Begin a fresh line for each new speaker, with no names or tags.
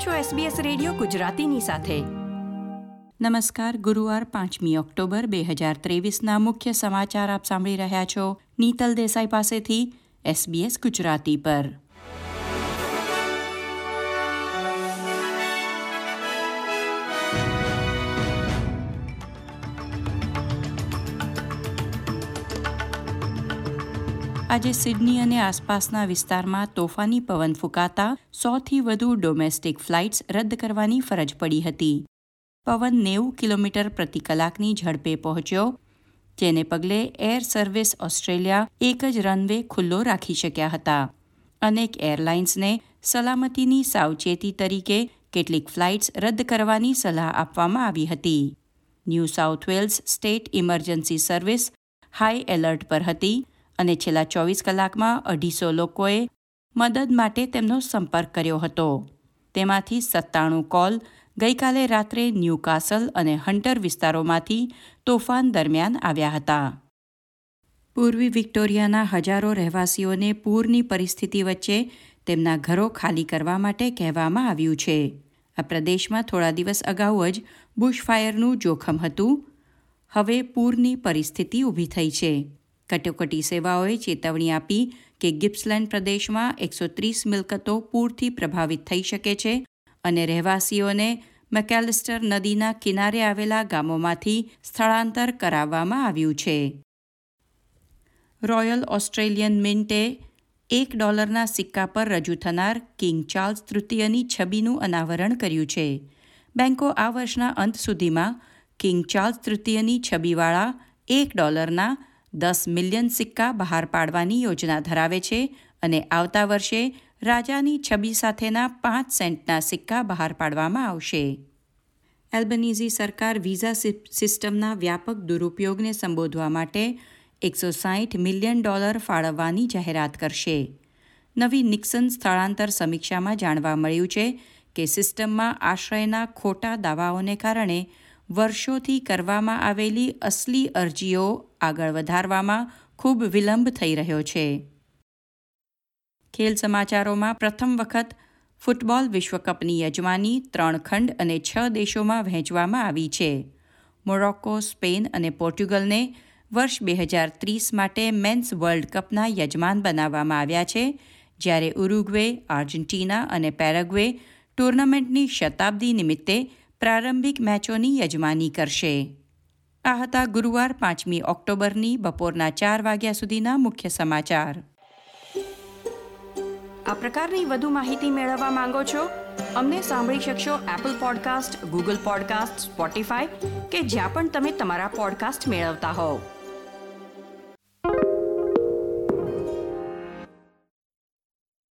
આપ છો SBS radio ગુજરાતીની સાથે.
નમસ્કાર, ગુરુવાર પાંચમી ઓક્ટોબર બે હજાર ત્રેવીસના મુખ્ય સમાચાર આપ સાંભળી રહ્યા છો. નીતલ દેસાઈ પાસેથી SBS ગુજરાતી પર. આજે સિડની અને આસપાસના વિસ્તારમાં તોફાની પવન ફૂંકાતા સોથી વધુ ડોમેસ્ટિક ફ્લાઇટ્સ રદ કરવાની ફરજ પડી હતી. પવન નેવું કિલોમીટર પ્રતિ કલાકની ઝડપે પહોંચ્યો, જેને પગલે એર સર્વિસ ઓસ્ટ્રેલિયા એક જ રનવે ખુલ્લો રાખી શક્યા હતા. અનેક એરલાઇન્સને સલામતીની સાવચેતી તરીકે કેટલીક ફ્લાઇટ્સ રદ કરવાની સલાહ આપવામાં આવી હતી. New South Wales State Emergency Service high alert પર હતી. અને છેલ્લા ચોવીસ કલાકમાં અઢીસો લોકોએ મદદ માટે તેમનો સંપર્ક કર્યો હતો. તેમાંથી સત્તાણું કોલ ગઈકાલે રાત્રે ન્યૂકાસલ અને હન્ટર વિસ્તારોમાંથી તોફાન દરમિયાન આવ્યા હતા. પૂર્વી વિક્ટોરિયાના હજારો રહેવાસીઓને પૂરની પરિસ્થિતિ વચ્ચે તેમના ઘરો ખાલી કરવા માટે કહેવામાં આવ્યું છે. આ પ્રદેશમાં થોડા દિવસ અગાઉ જ બુશફાયરનું જોખમ હતું. હવે પૂરની પરિસ્થિતિ ઊભી થઈ છે. કટોકટી સેવાઓએ ચેતવણી આપી કે ગિપ્સલેન્ડ પ્રદેશમાં એકસો ત્રીસ મિલકતો પૂરથી પ્રભાવિત થઈ શકે છે અને રહેવાસીઓને મેકેલિસ્ટર નદીના કિનારે આવેલા ગામોમાંથી સ્થળાંતર કરાવવામાં આવ્યું છે. રોયલ ઓસ્ટ્રેલિયન મિન્ટે એક ડોલરના સિક્કા પર રજૂ થનાર કિંગ ચાર્લ્સ તૃતીયની છબીનું અનાવરણ કર્યું છે. બેન્કો આ વર્ષના અંત સુધીમાં કિંગ ચાર્લ્સ તૃતીયની છબીવાળા એક ડોલરના દસ મિલિયન સિક્કા બહાર પાડવાની યોજના ધરાવે છે અને આવતા વર્ષે રાજાની છબી સાથેના પાંચ સેન્ટના સિક્કા બહાર પાડવામાં આવશે. એલ્બનીઝી સરકાર વિઝા સિસ્ટમના વ્યાપક દુરુપયોગને સંબોધવા માટે એકસો સાહીઠ મિલિયન ડોલર ફાળવવાની જાહેરાત કરશે. નવી નિક્સન સ્થળાંતર સમીક્ષામાં જાણવા મળ્યું છે કે સિસ્ટમમાં આશ્રયના ખોટા દાવાઓને કારણે વર્ષોથી કરવામાં આવેલી અસલી અરજીઓ આગળ વધારવામાં ખૂબ વિલંબ થઈ રહ્યો છે. ખેલ સમાચારોમાં પ્રથમ વખત ફૂટબોલ વિશ્વકપની યજમાની ત્રણ ખંડ અને છ દેશોમાં વહેંચવામાં આવી છે. મોરોક્કો, સ્પેન અને પોર્ટુગલને વર્ષ બે હજાર ત્રીસ માટે મેન્સ વર્લ્ડ કપના યજમાન બનાવવામાં આવ્યા છે, જ્યારે ઉરુગ્વે, આર્જેન્ટિના અને પેરાગ્વે ટુર્નામેન્ટની શતાબ્દી નિમિત્તે પ્રારંભિક મેચોની યજમાની કરશે. આ હતા ગુરુવાર પાંચમી ઓક્ટોબરની બપોરના ચાર વાગ્યા સુધીના મુખ્ય સમાચાર.
આ પ્રકારની વધુ માહિતી મેળવવા માંગો છો? અમને સાંભળી શકશો Apple podcast Google podcast Spotify કે જ્યાં પણ તમે તમારા પોડકાસ્ટ મેળવતા હોવ.